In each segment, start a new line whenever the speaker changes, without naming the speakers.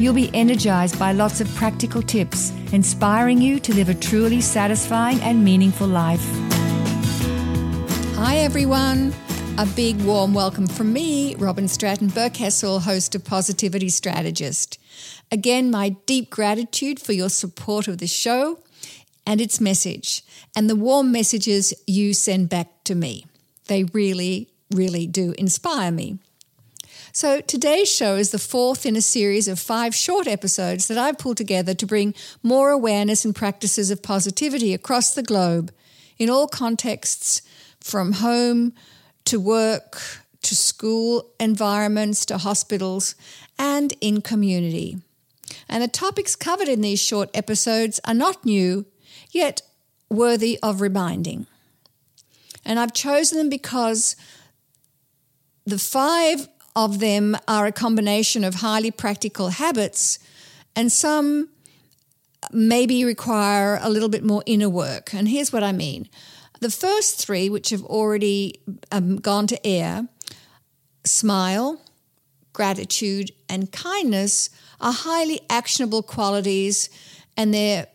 You'll be energized by lots of practical tips, inspiring you to live a truly satisfying and meaningful life. Hi, everyone. A big warm welcome from me, Robyn Stratton Berkessel, host of Positivity Strategist. Again, my deep gratitude for your support of the show and its message, and the warm messages you send back to me. They really, really do inspire me. So today's show is the fourth in a series of five short episodes that I've pulled together to bring more awareness and practices of positivity across the globe in all contexts from home to work to school environments to hospitals and in community. And the topics covered in these short episodes are not new, yet worthy of reminding. And I've chosen them because the five of them are a combination of highly practical habits, and some maybe require a little bit more inner work. And here's what I mean the first three, which have already um, gone to air smile, gratitude, and kindness are highly actionable qualities, and they're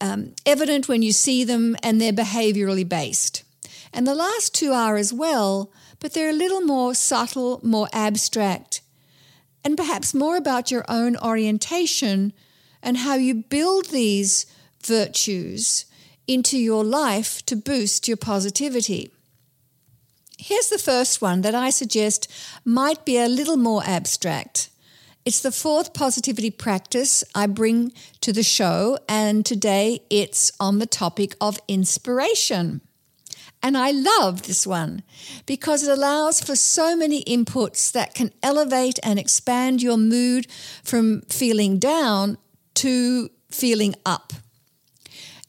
um, evident when you see them, and they're behaviorally based. And the last two are as well, but they're a little more subtle, more abstract, and perhaps more about your own orientation and how you build these virtues into your life to boost your positivity. Here's the first one that I suggest might be a little more abstract. It's the fourth positivity practice I bring to the show, and today it's on the topic of inspiration. And I love this one because it allows for so many inputs that can elevate and expand your mood from feeling down to feeling up.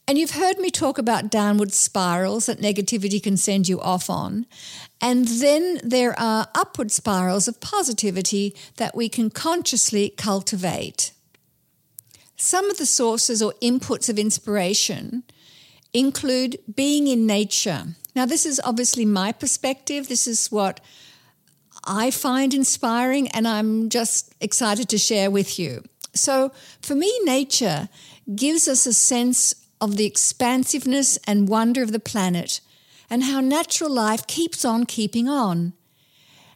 And you've heard me talk about downward spirals that negativity can send you off on. And then there are upward spirals of positivity that we can consciously cultivate. Some of the sources or inputs of inspiration include being in nature. Now, this is obviously my perspective. This is what I find inspiring, and I'm just excited to share with you. So, for me, nature gives us a sense of the expansiveness and wonder of the planet and how natural life keeps on keeping on.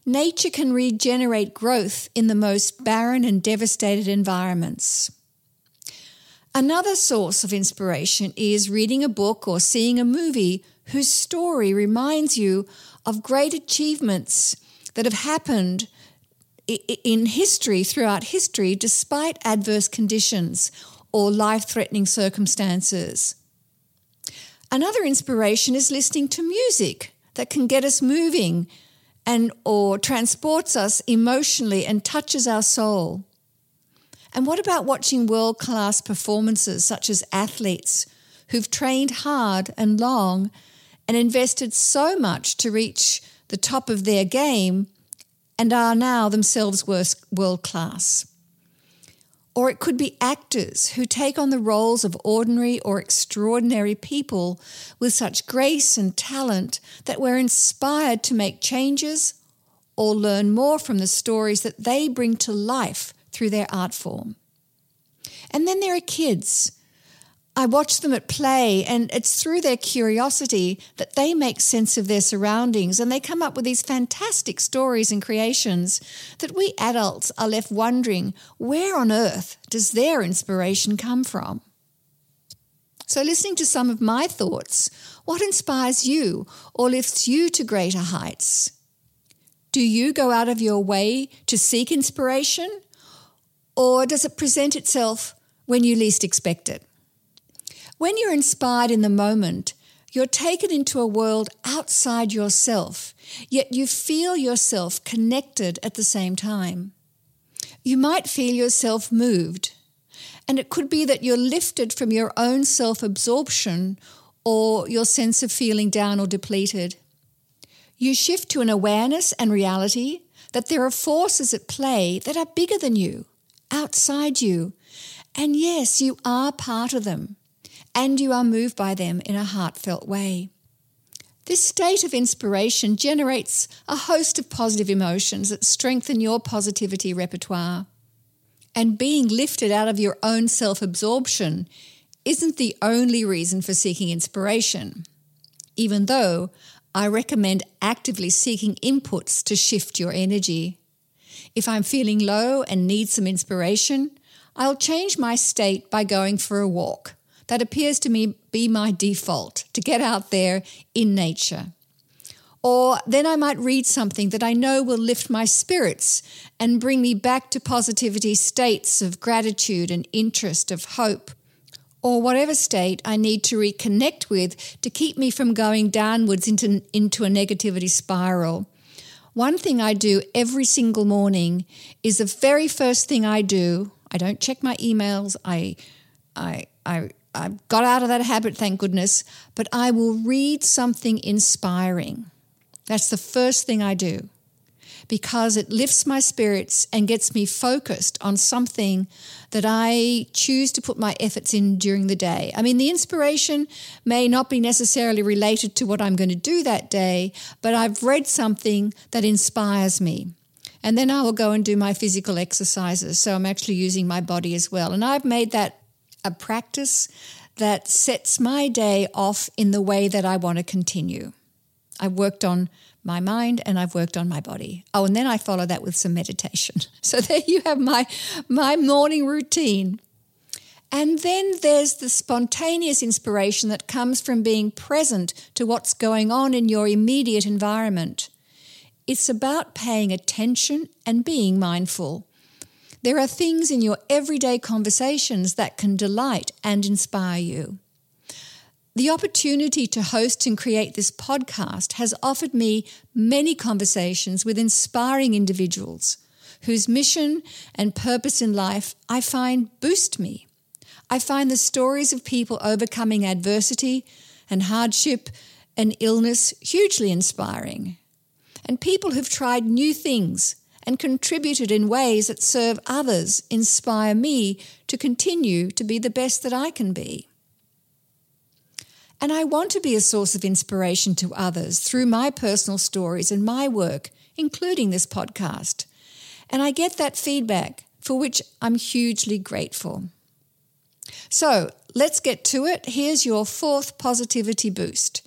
Nature can regenerate growth in the most barren and devastated environments. Another source of inspiration is reading a book or seeing a movie whose story reminds you of great achievements that have happened in history, throughout history, despite adverse conditions or life threatening circumstances. Another inspiration is listening to music that can get us moving and or transports us emotionally and touches our soul. And what about watching world class performances such as athletes who've trained hard and long and invested so much to reach the top of their game and are now themselves world class? Or it could be actors who take on the roles of ordinary or extraordinary people with such grace and talent that we're inspired to make changes or learn more from the stories that they bring to life through their art form. And then there are kids. I watch them at play, and it's through their curiosity that they make sense of their surroundings and they come up with these fantastic stories and creations that we adults are left wondering where on earth does their inspiration come from? So, listening to some of my thoughts, what inspires you or lifts you to greater heights? Do you go out of your way to seek inspiration? Or does it present itself when you least expect it? When you're inspired in the moment, you're taken into a world outside yourself, yet you feel yourself connected at the same time. You might feel yourself moved, and it could be that you're lifted from your own self absorption or your sense of feeling down or depleted. You shift to an awareness and reality that there are forces at play that are bigger than you, outside you. And yes, you are part of them, and you are moved by them in a heartfelt way. This state of inspiration generates a host of positive emotions that strengthen your positivity repertoire. And being lifted out of your own self absorption isn't the only reason for seeking inspiration, even though I recommend actively seeking inputs to shift your energy. If I'm feeling low and need some inspiration, I'll change my state by going for a walk. That appears to me be my default to get out there in nature. Or then I might read something that I know will lift my spirits and bring me back to positivity states of gratitude and interest, of hope or whatever state I need to reconnect with to keep me from going downwards into, into a negativity spiral. One thing I do every single morning is the very first thing I do. I don't check my emails. I, I, I, I got out of that habit, thank goodness, but I will read something inspiring. That's the first thing I do because it lifts my spirits and gets me focused on something that I choose to put my efforts in during the day. I mean, the inspiration may not be necessarily related to what I'm going to do that day, but I've read something that inspires me. And then I will go and do my physical exercises. So I'm actually using my body as well. And I've made that a practice that sets my day off in the way that I want to continue. I've worked on my mind and I've worked on my body. Oh, and then I follow that with some meditation. So there you have my my morning routine. And then there's the spontaneous inspiration that comes from being present to what's going on in your immediate environment. It's about paying attention and being mindful. There are things in your everyday conversations that can delight and inspire you. The opportunity to host and create this podcast has offered me many conversations with inspiring individuals whose mission and purpose in life I find boost me. I find the stories of people overcoming adversity and hardship and illness hugely inspiring. And people who've tried new things and contributed in ways that serve others inspire me to continue to be the best that I can be. And I want to be a source of inspiration to others through my personal stories and my work, including this podcast. And I get that feedback, for which I'm hugely grateful. So let's get to it. Here's your fourth positivity boost.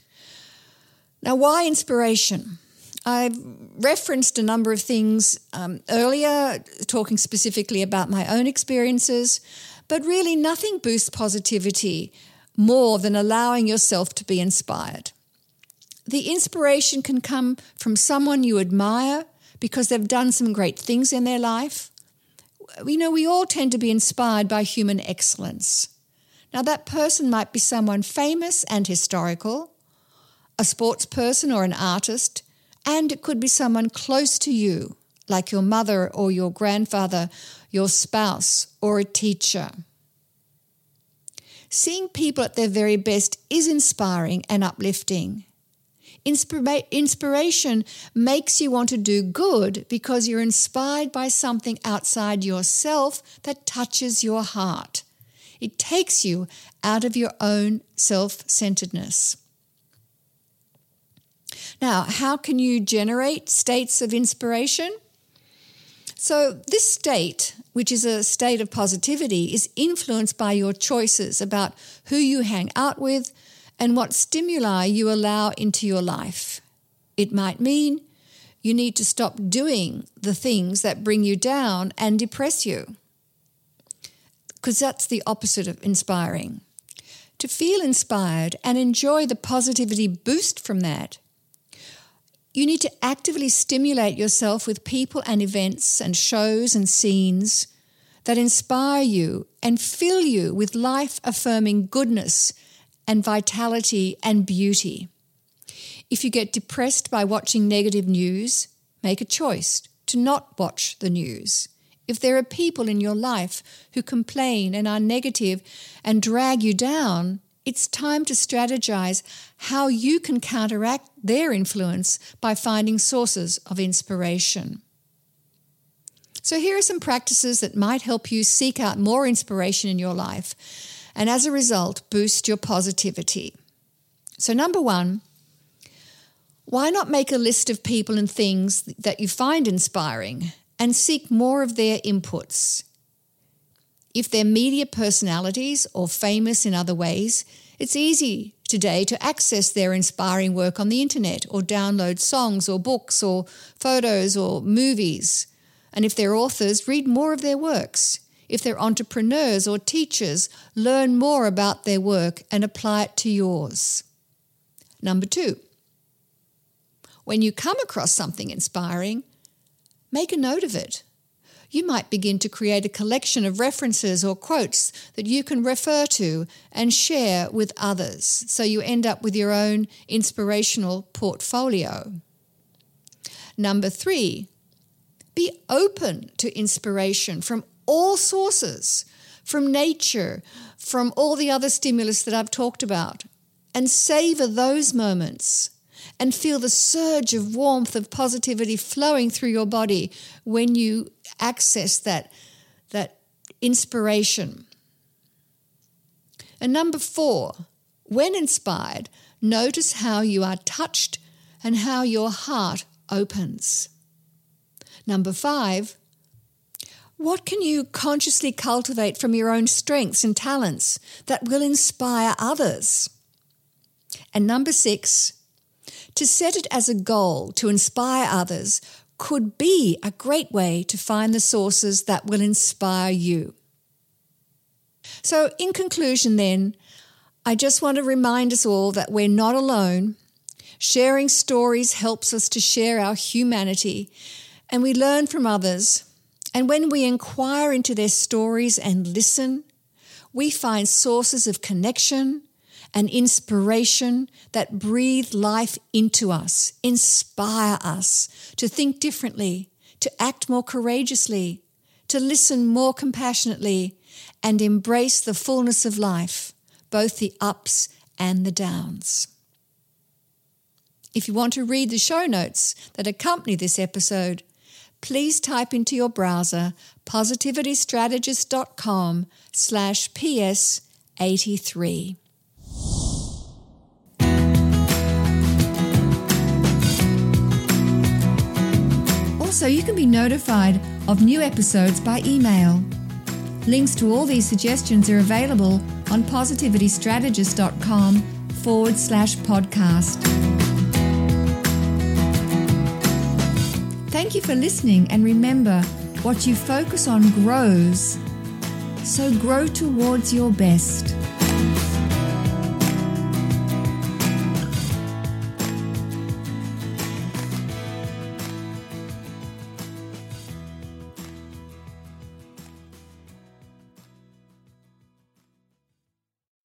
Now, why inspiration? I've referenced a number of things um, earlier, talking specifically about my own experiences, but really nothing boosts positivity more than allowing yourself to be inspired. The inspiration can come from someone you admire because they've done some great things in their life. You know, we all tend to be inspired by human excellence. Now, that person might be someone famous and historical, a sports person or an artist, and it could be someone close to you, like your mother or your grandfather, your spouse, or a teacher. Seeing people at their very best is inspiring and uplifting. Inspira- inspiration makes you want to do good because you're inspired by something outside yourself that touches your heart. It takes you out of your own self centeredness. Now, how can you generate states of inspiration? So, this state, which is a state of positivity, is influenced by your choices about who you hang out with and what stimuli you allow into your life. It might mean you need to stop doing the things that bring you down and depress you, because that's the opposite of inspiring. To feel inspired and enjoy the positivity boost from that, you need to actively stimulate yourself with people and events and shows and scenes that inspire you and fill you with life affirming goodness and vitality and beauty. If you get depressed by watching negative news, make a choice to not watch the news. If there are people in your life who complain and are negative and drag you down, it's time to strategize how you can counteract their influence by finding sources of inspiration. So, here are some practices that might help you seek out more inspiration in your life and as a result, boost your positivity. So, number one, why not make a list of people and things that you find inspiring and seek more of their inputs? If they're media personalities or famous in other ways, it's easy today to access their inspiring work on the internet or download songs or books or photos or movies. And if they're authors, read more of their works. If they're entrepreneurs or teachers, learn more about their work and apply it to yours. Number two, when you come across something inspiring, make a note of it you might begin to create a collection of references or quotes that you can refer to and share with others. So you end up with your own inspirational portfolio. Number three, be open to inspiration from all sources, from nature, from all the other stimulus that I've talked about, and savor those moments and feel the surge of warmth of positivity flowing through your body when you access that, that inspiration. And number four, when inspired, notice how you are touched and how your heart opens. Number five, what can you consciously cultivate from your own strengths and talents that will inspire others? And number six, to set it as a goal to inspire others could be a great way to find the sources that will inspire you. So, in conclusion, then, I just want to remind us all that we're not alone. Sharing stories helps us to share our humanity, and we learn from others. And when we inquire into their stories and listen, we find sources of connection and inspiration that breathe life into us, inspire us to think differently, to act more courageously, to listen more compassionately, and embrace the fullness of life, both the ups and the downs. If you want to read the show notes that accompany this episode, please type into your browser positivitystrategist.com slash ps83. Also, you can be notified of new episodes by email. Links to all these suggestions are available on positivitystrategist.com forward slash podcast. Thank you for listening, and remember what you focus on grows. So grow towards your best.